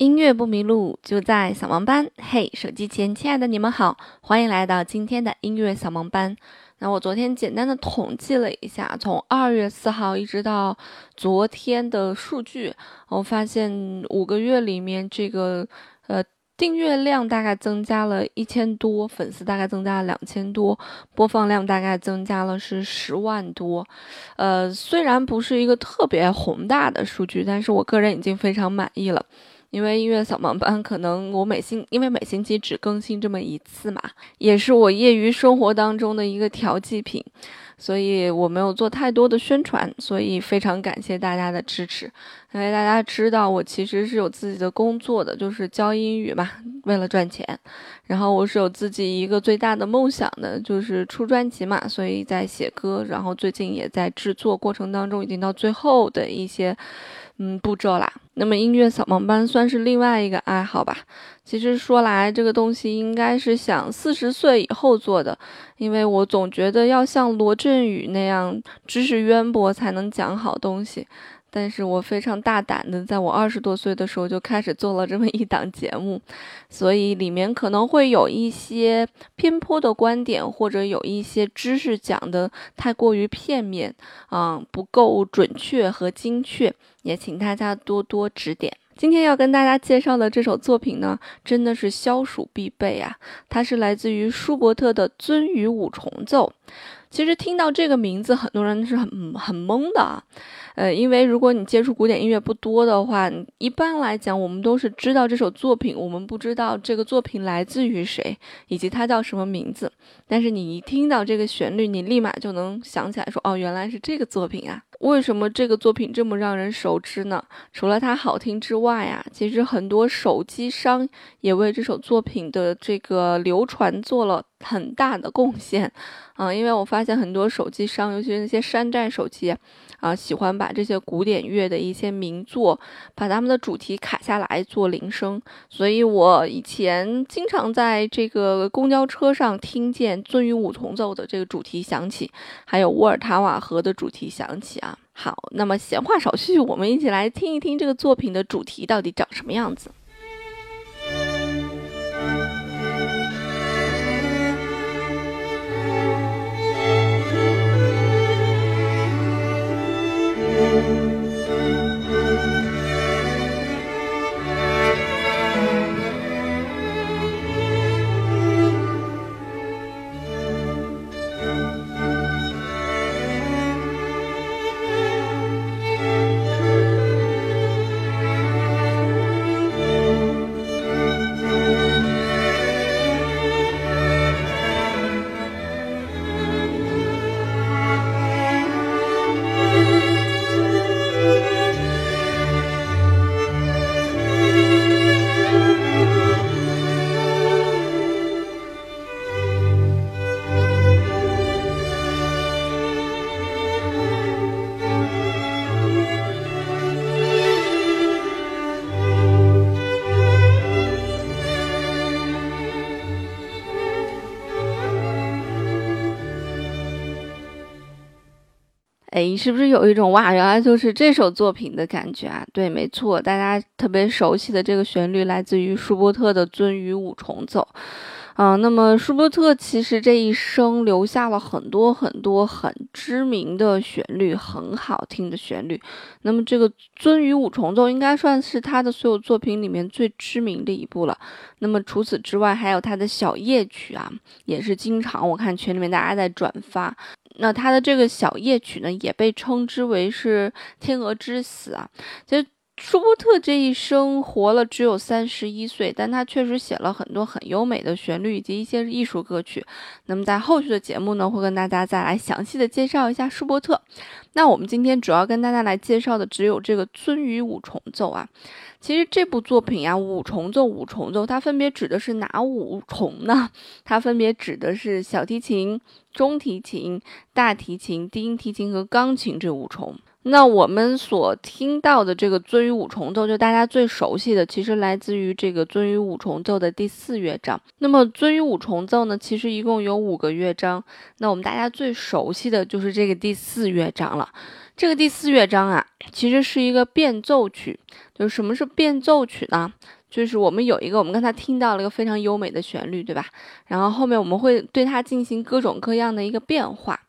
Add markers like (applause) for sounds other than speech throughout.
音乐不迷路，就在扫盲班。嘿，手机前亲爱的你们好，欢迎来到今天的音乐扫盲班。那我昨天简单的统计了一下，从二月四号一直到昨天的数据，我发现五个月里面这个呃订阅量大概增加了一千多，粉丝大概增加了两千多，播放量大概增加了是十万多。呃，虽然不是一个特别宏大的数据，但是我个人已经非常满意了。因为音乐扫盲班可能我每星，因为每星期只更新这么一次嘛，也是我业余生活当中的一个调剂品，所以我没有做太多的宣传，所以非常感谢大家的支持。因为大家知道我其实是有自己的工作的，就是教英语嘛，为了赚钱。然后我是有自己一个最大的梦想的，就是出专辑嘛，所以在写歌，然后最近也在制作过程当中，已经到最后的一些。嗯，步骤啦。那么音乐扫盲班算是另外一个爱好吧。其实说来，这个东西应该是想四十岁以后做的，因为我总觉得要像罗振宇那样知识渊博才能讲好东西。但是我非常大胆的，在我二十多岁的时候就开始做了这么一档节目，所以里面可能会有一些偏颇的观点，或者有一些知识讲的太过于片面，啊，不够准确和精确，也请大家多多指点。今天要跟大家介绍的这首作品呢，真的是消暑必备啊！它是来自于舒伯特的《鳟鱼五重奏》。其实听到这个名字，很多人是很很懵的啊。呃，因为如果你接触古典音乐不多的话，一般来讲，我们都是知道这首作品，我们不知道这个作品来自于谁，以及它叫什么名字。但是你一听到这个旋律，你立马就能想起来，说哦，原来是这个作品啊。为什么这个作品这么让人熟知呢？除了它好听之外啊，其实很多手机商也为这首作品的这个流传做了很大的贡献。啊，因为我发现很多手机商，尤其是那些山寨手机。啊，喜欢把这些古典乐的一些名作，把他们的主题卡下来做铃声，所以我以前经常在这个公交车上听见《鳟鱼五重奏》的这个主题响起，还有沃尔塔瓦河的主题响起啊。好，那么闲话少叙，我们一起来听一听这个作品的主题到底长什么样子。哎，是不是有一种哇，原来就是这首作品的感觉啊？对，没错，大家特别熟悉的这个旋律来自于舒伯特的《鳟鱼五重奏》。啊，那么舒伯特其实这一生留下了很多很多很知名的旋律，很好听的旋律。那么这个《鳟鱼五重奏》应该算是他的所有作品里面最知名的一部了。那么除此之外，还有他的小夜曲啊，也是经常我看群里面大家在转发。那他的这个小夜曲呢，也被称之为是天鹅之死啊。其实舒伯特这一生活了只有三十一岁，但他确实写了很多很优美的旋律以及一些艺术歌曲。那么在后续的节目呢，会跟大家再来详细的介绍一下舒伯特。那我们今天主要跟大家来介绍的只有这个《鳟鱼五重奏》啊。其实这部作品呀，五重奏，五重奏，它分别指的是哪五重呢？它分别指的是小提琴、中提琴、大提琴、低音提琴和钢琴这五重。那我们所听到的这个鳟鱼五重奏，就大家最熟悉的，其实来自于这个鳟鱼五重奏的第四乐章。那么鳟鱼五重奏呢，其实一共有五个乐章。那我们大家最熟悉的就是这个第四乐章了。这个第四乐章啊，其实是一个变奏曲。就是什么是变奏曲呢？就是我们有一个，我们刚才听到了一个非常优美的旋律，对吧？然后后面我们会对它进行各种各样的一个变化。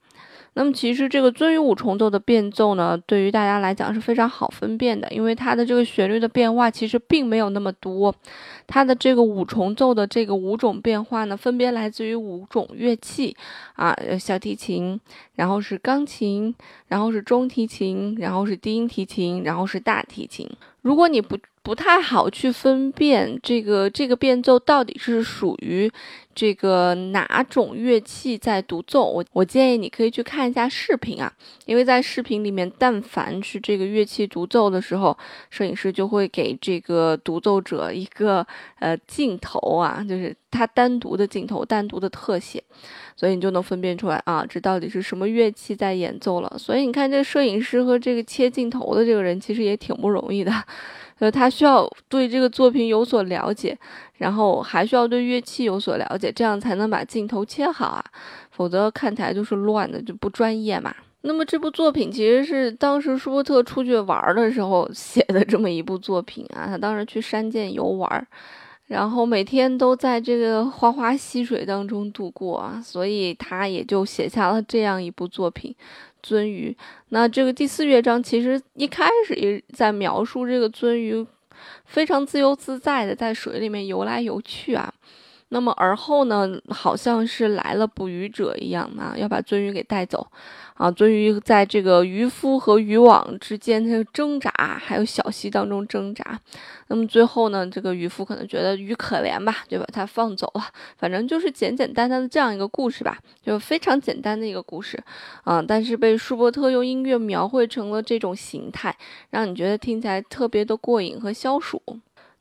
那么其实这个鳟鱼五重奏的变奏呢，对于大家来讲是非常好分辨的，因为它的这个旋律的变化其实并没有那么多。它的这个五重奏的这个五种变化呢，分别来自于五种乐器啊，小提琴，然后是钢琴，然后是中提琴，然后是低音提琴，然后是大提琴。如果你不不太好去分辨这个这个变奏到底是属于这个哪种乐器在独奏，我我建议你可以去看一下视频啊，因为在视频里面，但凡是这个乐器独奏的时候，摄影师就会给这个独奏者一个呃镜头啊，就是他单独的镜头、单独的特写，所以你就能分辨出来啊，这到底是什么乐器在演奏了。所以你看，这摄影师和这个切镜头的这个人其实也挺不容易的。呃，他需要对这个作品有所了解，然后还需要对乐器有所了解，这样才能把镜头切好啊，否则看起来就是乱的，就不专业嘛。那么这部作品其实是当时舒伯特出去玩儿的时候 (laughs) 写的这么一部作品啊，他当时去山涧游玩，然后每天都在这个花花溪水当中度过啊，所以他也就写下了这样一部作品。鳟鱼，那这个第四乐章其实一开始也在描述这个鳟鱼非常自由自在的在水里面游来游去啊。那么而后呢，好像是来了捕鱼者一样啊，要把鳟鱼给带走。啊，鳟鱼在这个渔夫和渔网之间这个挣扎，还有小溪当中挣扎。那么最后呢，这个渔夫可能觉得鱼可怜吧，就把它放走了。反正就是简简单单的这样一个故事吧，就非常简单的一个故事啊。但是被舒伯特用音乐描绘成了这种形态，让你觉得听起来特别的过瘾和消暑。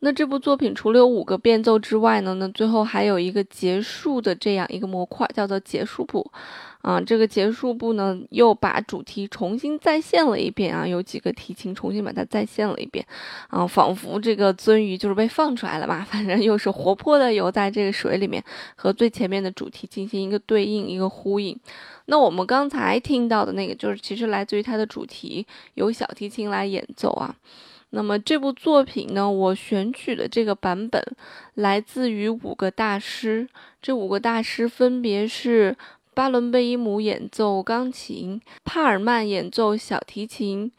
那这部作品除了有五个变奏之外呢，那最后还有一个结束的这样一个模块，叫做结束部。啊，这个结束部呢，又把主题重新再现了一遍啊，有几个提琴重新把它再现了一遍，啊，仿佛这个鳟鱼就是被放出来了嘛，(laughs) 反正又是活泼的游在这个水里面，和最前面的主题进行一个对应，一个呼应。那我们刚才听到的那个，就是其实来自于它的主题，由小提琴来演奏啊。那么这部作品呢，我选取的这个版本来自于五个大师，这五个大师分别是。巴伦贝伊姆演奏钢琴，帕尔曼演奏小提琴，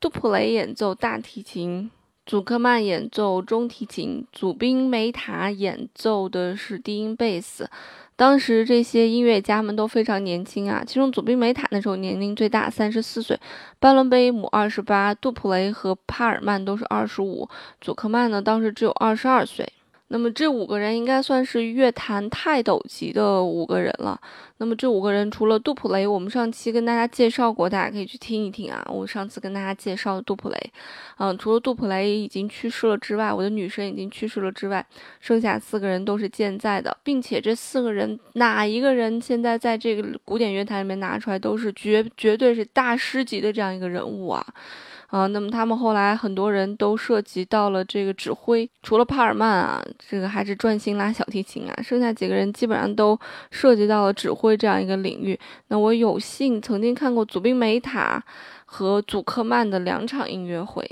杜普雷演奏大提琴，祖克曼演奏中提琴，祖宾梅塔演奏的是低音贝斯。当时这些音乐家们都非常年轻啊，其中祖宾梅塔那时候年龄最大，三十四岁；巴伦贝姆二十八，杜普雷和帕尔曼都是二十五，祖克曼呢当时只有二十二岁。那么这五个人应该算是乐坛泰斗级的五个人了。那么这五个人除了杜普雷，我们上期跟大家介绍过，大家可以去听一听啊。我上次跟大家介绍杜普雷，嗯，除了杜普雷已经去世了之外，我的女神已经去世了之外，剩下四个人都是健在的，并且这四个人哪一个人现在在这个古典乐坛里面拿出来都是绝绝对是大师级的这样一个人物啊。啊，那么他们后来很多人都涉及到了这个指挥，除了帕尔曼啊，这个还是专心拉小提琴啊，剩下几个人基本上都涉及到了指挥这样一个领域。那我有幸曾经看过祖宾梅塔和祖克曼的两场音乐会，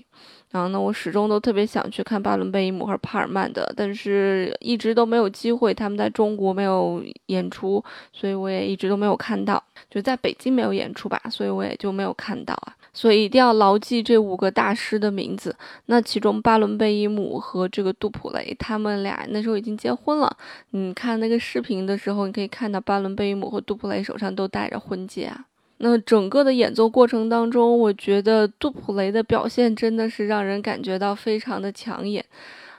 然后呢，我始终都特别想去看巴伦贝伊姆和帕尔曼的，但是一直都没有机会，他们在中国没有演出，所以我也一直都没有看到，就在北京没有演出吧，所以我也就没有看到啊。所以一定要牢记这五个大师的名字。那其中巴伦贝伊姆和这个杜普雷，他们俩那时候已经结婚了。你看那个视频的时候，你可以看到巴伦贝伊姆和杜普雷手上都戴着婚戒啊。那整个的演奏过程当中，我觉得杜普雷的表现真的是让人感觉到非常的抢眼。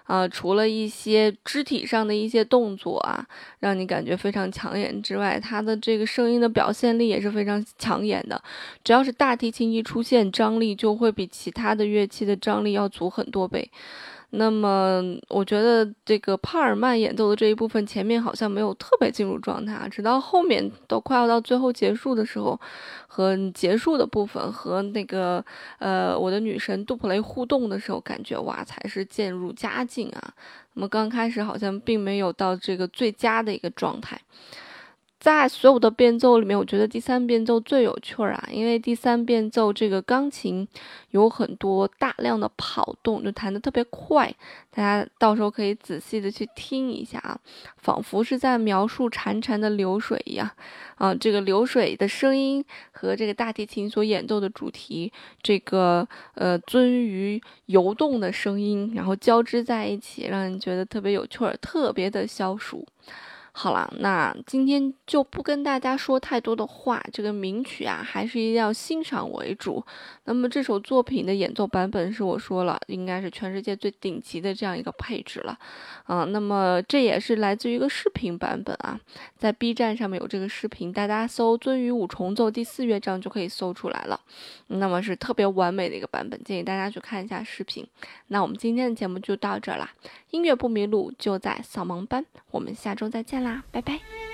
啊，除了一些肢体上的一些动作啊，让你感觉非常抢眼之外，它的这个声音的表现力也是非常抢眼的。只要是大提琴一出现，张力就会比其他的乐器的张力要足很多倍。那么我觉得这个帕尔曼演奏的这一部分前面好像没有特别进入状态啊，直到后面都快要到最后结束的时候，和结束的部分和那个呃我的女神杜普雷互动的时候，感觉哇才是渐入佳境啊。那么刚开始好像并没有到这个最佳的一个状态。在所有的变奏里面，我觉得第三变奏最有趣儿啊，因为第三变奏这个钢琴有很多大量的跑动，就弹得特别快，大家到时候可以仔细的去听一下啊，仿佛是在描述潺潺的流水一样啊，这个流水的声音和这个大提琴所演奏的主题，这个呃尊于游动的声音，然后交织在一起，让人觉得特别有趣儿，特别的消暑。好了，那今天就不跟大家说太多的话。这个名曲啊，还是一定要欣赏为主。那么这首作品的演奏版本是我说了，应该是全世界最顶级的这样一个配置了。嗯，那么这也是来自于一个视频版本啊，在 B 站上面有这个视频，大家搜“尊于五重奏第四乐章”就可以搜出来了。那么是特别完美的一个版本，建议大家去看一下视频。那我们今天的节目就到这儿啦，音乐不迷路就在扫盲班，我们下周再见啦那。拜拜。